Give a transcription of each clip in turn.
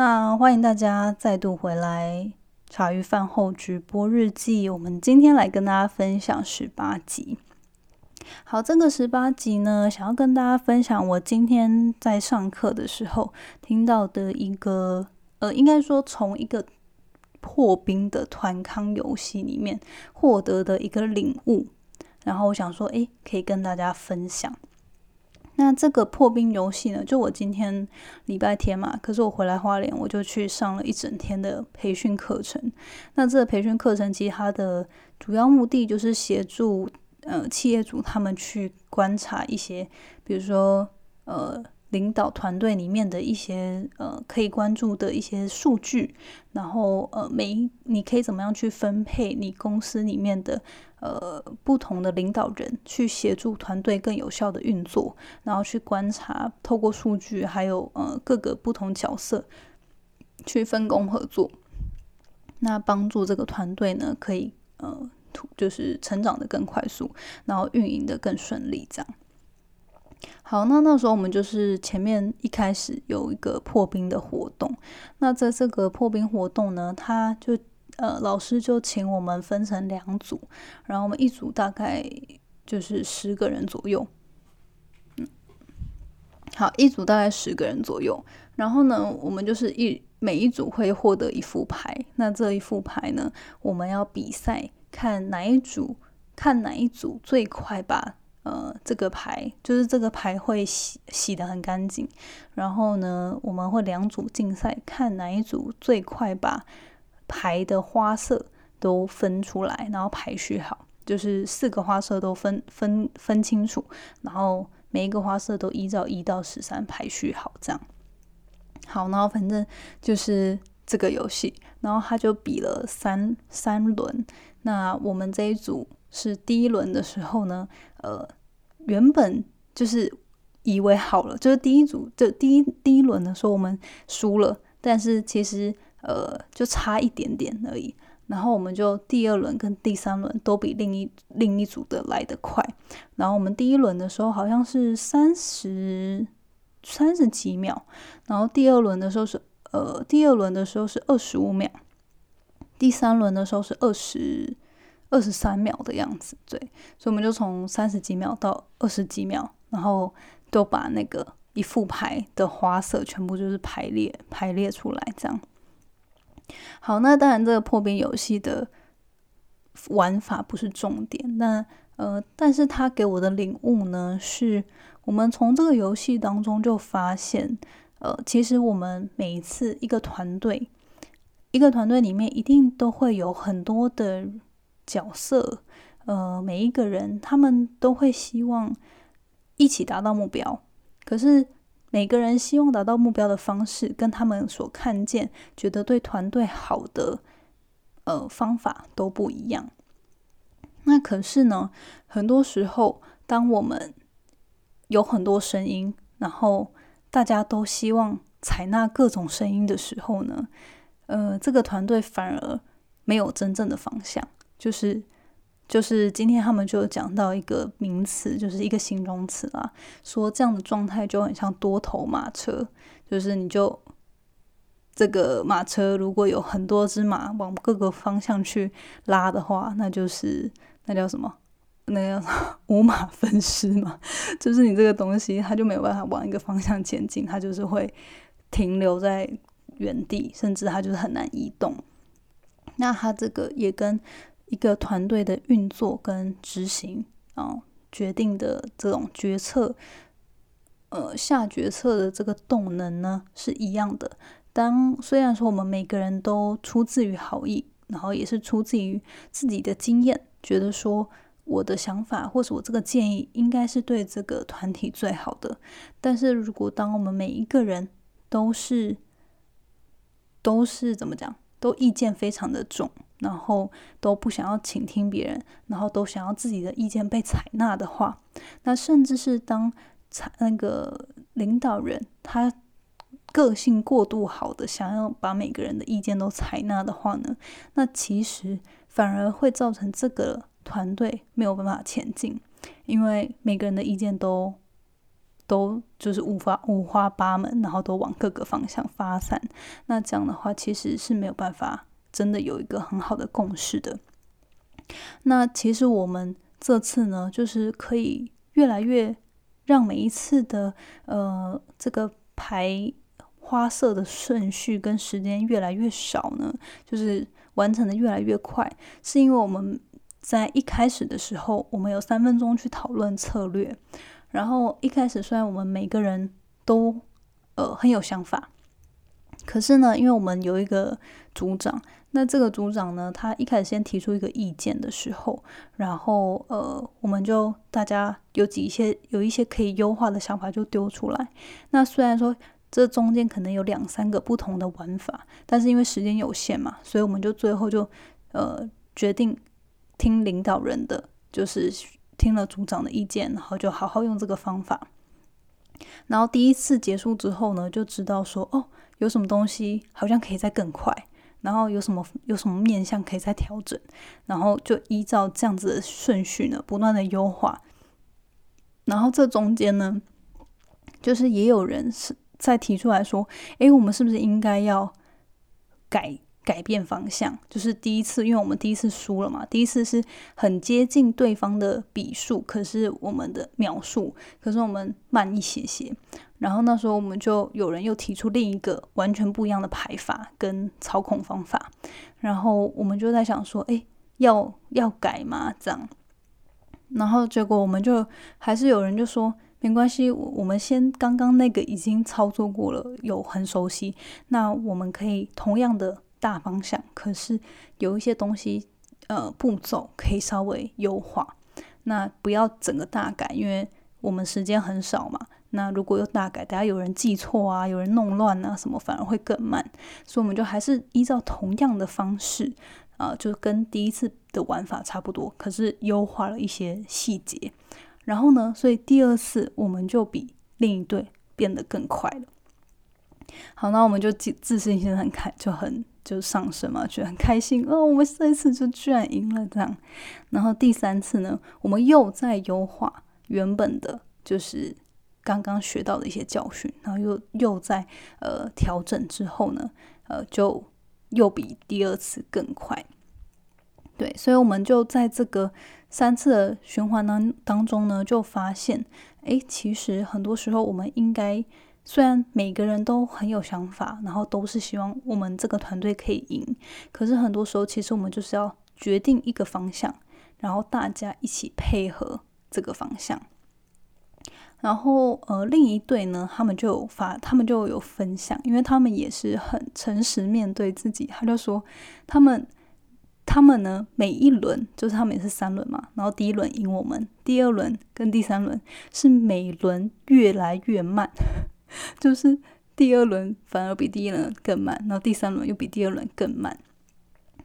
那欢迎大家再度回来茶余饭后直播日记。我们今天来跟大家分享十八集。好，这个十八集呢，想要跟大家分享我今天在上课的时候听到的一个，呃，应该说从一个破冰的团康游戏里面获得的一个领悟。然后我想说，诶，可以跟大家分享。那这个破冰游戏呢？就我今天礼拜天嘛，可是我回来花莲，我就去上了一整天的培训课程。那这个培训课程其实它的主要目的就是协助呃企业主他们去观察一些，比如说呃。领导团队里面的一些呃可以关注的一些数据，然后呃每你可以怎么样去分配你公司里面的呃不同的领导人，去协助团队更有效的运作，然后去观察透过数据，还有呃各个不同角色去分工合作，那帮助这个团队呢可以呃就是成长的更快速，然后运营的更顺利，这样。好，那那时候我们就是前面一开始有一个破冰的活动，那在这个破冰活动呢，他就呃老师就请我们分成两组，然后我们一组大概就是十个人左右，嗯，好，一组大概十个人左右，然后呢，我们就是一每一组会获得一副牌，那这一副牌呢，我们要比赛看哪一组看哪一组最快把。呃，这个牌就是这个牌会洗洗的很干净，然后呢，我们会两组竞赛，看哪一组最快把牌的花色都分出来，然后排序好，就是四个花色都分分分清楚，然后每一个花色都依照一到十三排序好，这样。好，然后反正就是这个游戏，然后他就比了三三轮，那我们这一组。是第一轮的时候呢，呃，原本就是以为好了，就是第一组就第一第一轮的时候我们输了，但是其实呃就差一点点而已。然后我们就第二轮跟第三轮都比另一另一组的来得快。然后我们第一轮的时候好像是三十三十几秒，然后第二轮的时候是呃第二轮的时候是二十五秒，第三轮的时候是二十。二十三秒的样子，对，所以我们就从三十几秒到二十几秒，然后都把那个一副牌的花色全部就是排列排列出来，这样。好，那当然这个破冰游戏的玩法不是重点，那呃，但是他给我的领悟呢，是我们从这个游戏当中就发现，呃，其实我们每一次一个团队，一个团队里面一定都会有很多的。角色，呃，每一个人他们都会希望一起达到目标，可是每个人希望达到目标的方式，跟他们所看见、觉得对团队好的呃方法都不一样。那可是呢，很多时候，当我们有很多声音，然后大家都希望采纳各种声音的时候呢，呃，这个团队反而没有真正的方向。就是就是今天他们就讲到一个名词，就是一个形容词啦，说这样的状态就很像多头马车，就是你就这个马车如果有很多只马往各个方向去拉的话，那就是那叫什么？那叫五 马分尸嘛，就是你这个东西它就没有办法往一个方向前进，它就是会停留在原地，甚至它就是很难移动。那它这个也跟一个团队的运作跟执行啊，决定的这种决策，呃，下决策的这个动能呢是一样的。当虽然说我们每个人都出自于好意，然后也是出自于自己的经验，觉得说我的想法或是我这个建议应该是对这个团体最好的。但是如果当我们每一个人都是都是怎么讲，都意见非常的重。然后都不想要倾听别人，然后都想要自己的意见被采纳的话，那甚至是当采那个领导人他个性过度好的，想要把每个人的意见都采纳的话呢，那其实反而会造成这个团队没有办法前进，因为每个人的意见都都就是五花五花八门，然后都往各个方向发散。那这样的话，其实是没有办法真的有一个很好的共识的。那其实我们这次呢，就是可以越来越让每一次的呃这个排花色的顺序跟时间越来越少呢，就是完成的越来越快，是因为我们。在一开始的时候，我们有三分钟去讨论策略。然后一开始虽然我们每个人都呃很有想法，可是呢，因为我们有一个组长，那这个组长呢，他一开始先提出一个意见的时候，然后呃，我们就大家有几些有一些可以优化的想法就丢出来。那虽然说这中间可能有两三个不同的玩法，但是因为时间有限嘛，所以我们就最后就呃决定。听领导人的，就是听了组长的意见，然后就好好用这个方法。然后第一次结束之后呢，就知道说哦，有什么东西好像可以再更快，然后有什么有什么面向可以再调整，然后就依照这样子的顺序呢，不断的优化。然后这中间呢，就是也有人是在提出来说，诶，我们是不是应该要改？改变方向，就是第一次，因为我们第一次输了嘛。第一次是很接近对方的笔数，可是我们的描述，可是我们慢一些些。然后那时候我们就有人又提出另一个完全不一样的排法跟操控方法，然后我们就在想说，哎，要要改吗？这样。然后结果我们就还是有人就说，没关系，我们先刚刚那个已经操作过了，有很熟悉，那我们可以同样的。大方向，可是有一些东西，呃，步骤可以稍微优化。那不要整个大改，因为我们时间很少嘛。那如果有大改，大家有人记错啊，有人弄乱啊，什么反而会更慢。所以我们就还是依照同样的方式，啊，就跟第一次的玩法差不多，可是优化了一些细节。然后呢，所以第二次我们就比另一队变得更快了。好，那我们就自信心很开，就很。就上升嘛，觉得很开心哦。我们这一次就居然赢了这样，然后第三次呢，我们又在优化原本的，就是刚刚学到的一些教训，然后又又在呃调整之后呢，呃，就又比第二次更快。对，所以我们就在这个三次的循环当当中呢，就发现，哎，其实很多时候我们应该。虽然每个人都很有想法，然后都是希望我们这个团队可以赢，可是很多时候其实我们就是要决定一个方向，然后大家一起配合这个方向。然后呃，另一队呢，他们就有发，他们就有分享，因为他们也是很诚实面对自己，他就说他们他们呢每一轮就是他们也是三轮嘛，然后第一轮赢我们，第二轮跟第三轮是每轮越来越慢。就是第二轮反而比第一轮更慢，然后第三轮又比第二轮更慢。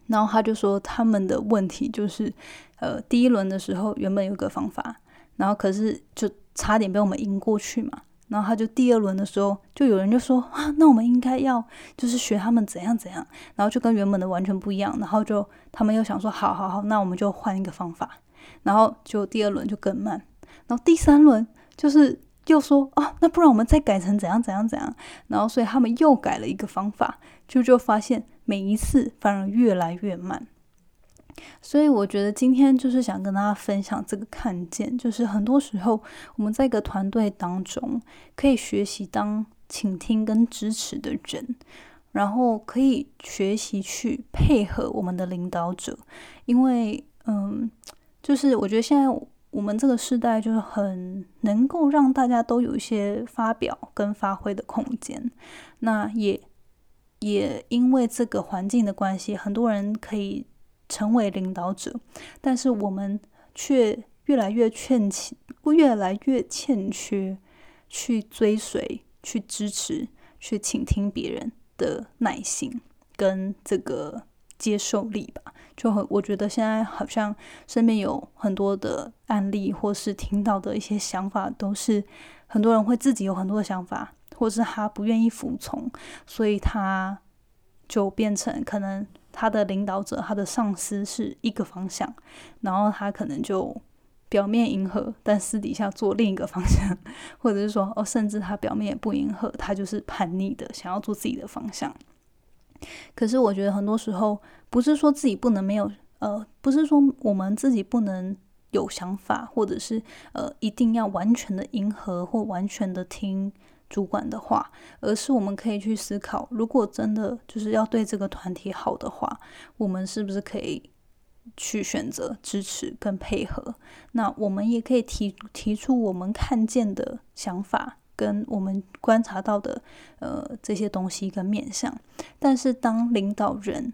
然后他就说他们的问题就是，呃，第一轮的时候原本有个方法，然后可是就差点被我们赢过去嘛。然后他就第二轮的时候，就有人就说啊，那我们应该要就是学他们怎样怎样，然后就跟原本的完全不一样。然后就他们又想说，好好好，那我们就换一个方法。然后就第二轮就更慢，然后第三轮就是。又说啊，那不然我们再改成怎样怎样怎样，然后所以他们又改了一个方法，就就发现每一次反而越来越慢。所以我觉得今天就是想跟大家分享这个看见，就是很多时候我们在一个团队当中可以学习当倾听跟支持的人，然后可以学习去配合我们的领导者，因为嗯，就是我觉得现在。我们这个时代就是很能够让大家都有一些发表跟发挥的空间，那也也因为这个环境的关系，很多人可以成为领导者，但是我们却越来越欠缺，越来越欠缺去追随、去支持、去倾听别人的耐心跟这个接受力吧。就很，我觉得现在好像身边有很多的案例，或是听到的一些想法，都是很多人会自己有很多的想法，或是他不愿意服从，所以他就变成可能他的领导者、他的上司是一个方向，然后他可能就表面迎合，但私底下做另一个方向，或者是说哦，甚至他表面也不迎合，他就是叛逆的，想要做自己的方向。可是我觉得很多时候不是说自己不能没有，呃，不是说我们自己不能有想法，或者是呃一定要完全的迎合或完全的听主管的话，而是我们可以去思考，如果真的就是要对这个团体好的话，我们是不是可以？去选择支持跟配合，那我们也可以提提出我们看见的想法跟我们观察到的呃这些东西跟面向。但是当领导人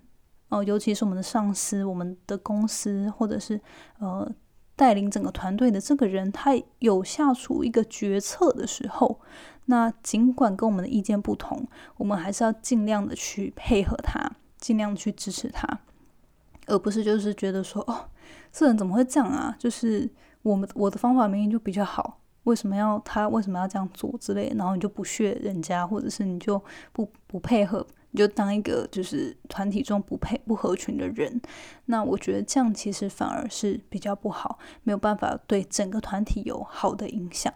哦，尤其是我们的上司、我们的公司或者是呃带领整个团队的这个人，他有下出一个决策的时候，那尽管跟我们的意见不同，我们还是要尽量的去配合他，尽量去支持他。而不是就是觉得说哦，这人怎么会这样啊？就是我们我的方法明明就比较好，为什么要他为什么要这样做之类？然后你就不屑人家，或者是你就不不配合，你就当一个就是团体中不配不合群的人。那我觉得这样其实反而是比较不好，没有办法对整个团体有好的影响。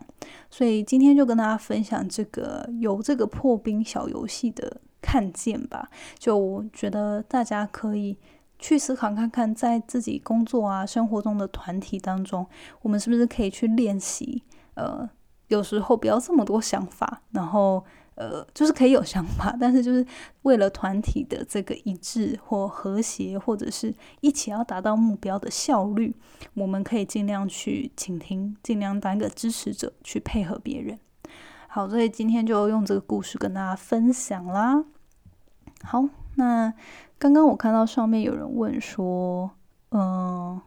所以今天就跟大家分享这个有这个破冰小游戏的看见吧。就我觉得大家可以。去思考看看，在自己工作啊、生活中的团体当中，我们是不是可以去练习？呃，有时候不要这么多想法，然后呃，就是可以有想法，但是就是为了团体的这个一致或和谐，或者是一起要达到目标的效率，我们可以尽量去倾听，尽量当一个支持者，去配合别人。好，所以今天就用这个故事跟大家分享啦。好，那。刚刚我看到上面有人问说，嗯，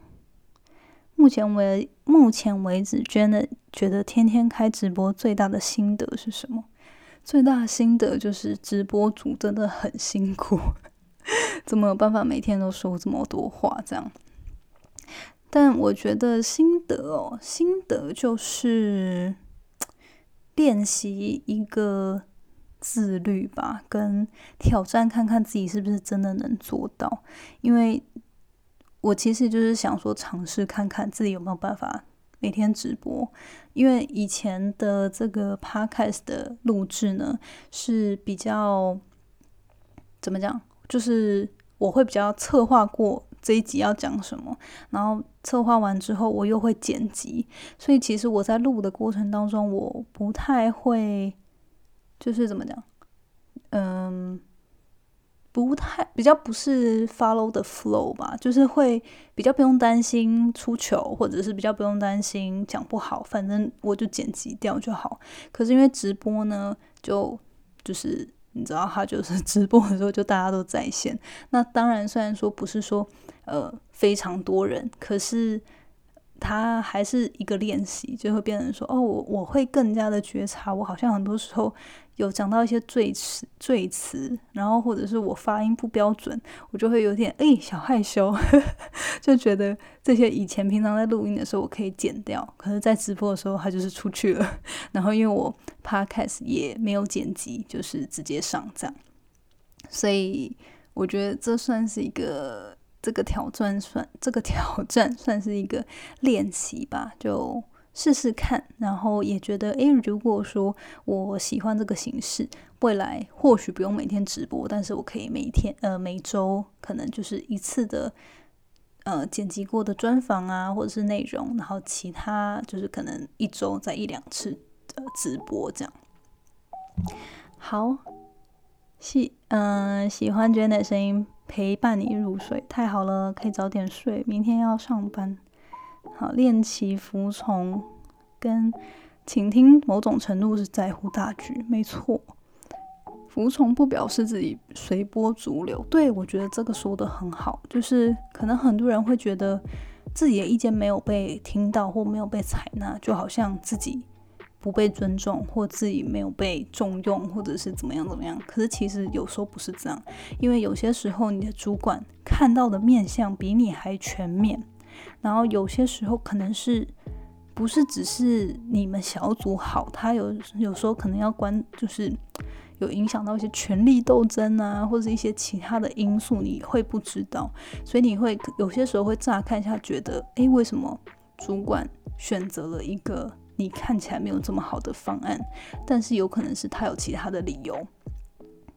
目前为目前为止，真的觉得天天开直播最大的心得是什么？最大的心得就是直播主真的很辛苦，怎么有办法每天都说这么多话这样？但我觉得心得哦，心得就是 练习一个。自律吧，跟挑战看看自己是不是真的能做到。因为我其实就是想说，尝试看看自己有没有办法每天直播。因为以前的这个 podcast 的录制呢，是比较怎么讲，就是我会比较策划过这一集要讲什么，然后策划完之后，我又会剪辑。所以其实我在录的过程当中，我不太会。就是怎么讲，嗯，不太比较不是 follow the flow 吧，就是会比较不用担心出糗，或者是比较不用担心讲不好，反正我就剪辑掉就好。可是因为直播呢，就就是你知道，他就是直播的时候就大家都在线。那当然，虽然说不是说呃非常多人，可是。它还是一个练习，就会变成说，哦，我我会更加的觉察，我好像很多时候有讲到一些赘词、赘词，然后或者是我发音不标准，我就会有点哎小害羞，就觉得这些以前平常在录音的时候我可以剪掉，可是在直播的时候它就是出去了。然后因为我 podcast 也没有剪辑，就是直接上这样，所以我觉得这算是一个。这个挑战算这个挑战算是一个练习吧，就试试看，然后也觉得，诶，如果说我喜欢这个形式，未来或许不用每天直播，但是我可以每天呃每周可能就是一次的呃剪辑过的专访啊，或者是内容，然后其他就是可能一周在一两次的直播这样。好，喜嗯喜欢娟的声音。陪伴你入睡，太好了，可以早点睡。明天要上班，好练习服从跟倾听，某种程度是在乎大局，没错。服从不表示自己随波逐流，对我觉得这个说的很好，就是可能很多人会觉得自己的意见没有被听到或没有被采纳，就好像自己。不被尊重，或自己没有被重用，或者是怎么样怎么样？可是其实有时候不是这样，因为有些时候你的主管看到的面相比你还全面，然后有些时候可能是不是只是你们小组好，他有有时候可能要关，就是有影响到一些权力斗争啊，或者一些其他的因素，你会不知道，所以你会有些时候会乍看一下觉得，诶，为什么主管选择了一个你看起来没有这么好的方案，但是有可能是他有其他的理由。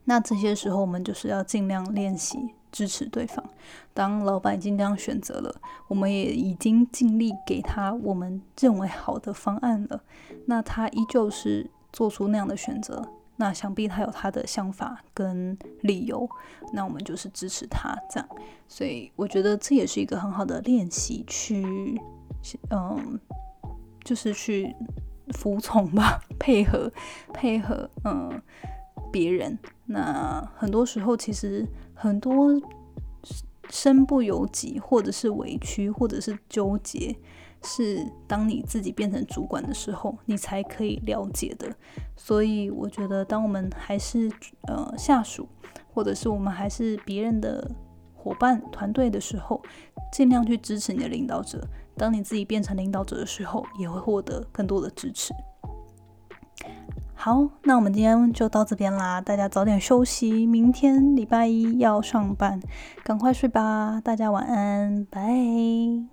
那这些时候，我们就是要尽量练习支持对方。当老板已经这样选择了，我们也已经尽力给他我们认为好的方案了，那他依旧是做出那样的选择，那想必他有他的想法跟理由，那我们就是支持他这样。所以我觉得这也是一个很好的练习，去嗯，就是去服从吧，配合配合，嗯。别人那很多时候，其实很多身不由己，或者是委屈，或者是纠结，是当你自己变成主管的时候，你才可以了解的。所以我觉得，当我们还是呃下属，或者是我们还是别人的伙伴、团队的时候，尽量去支持你的领导者。当你自己变成领导者的时候，也会获得更多的支持。好，那我们今天就到这边啦，大家早点休息，明天礼拜一要上班，赶快睡吧，大家晚安，拜。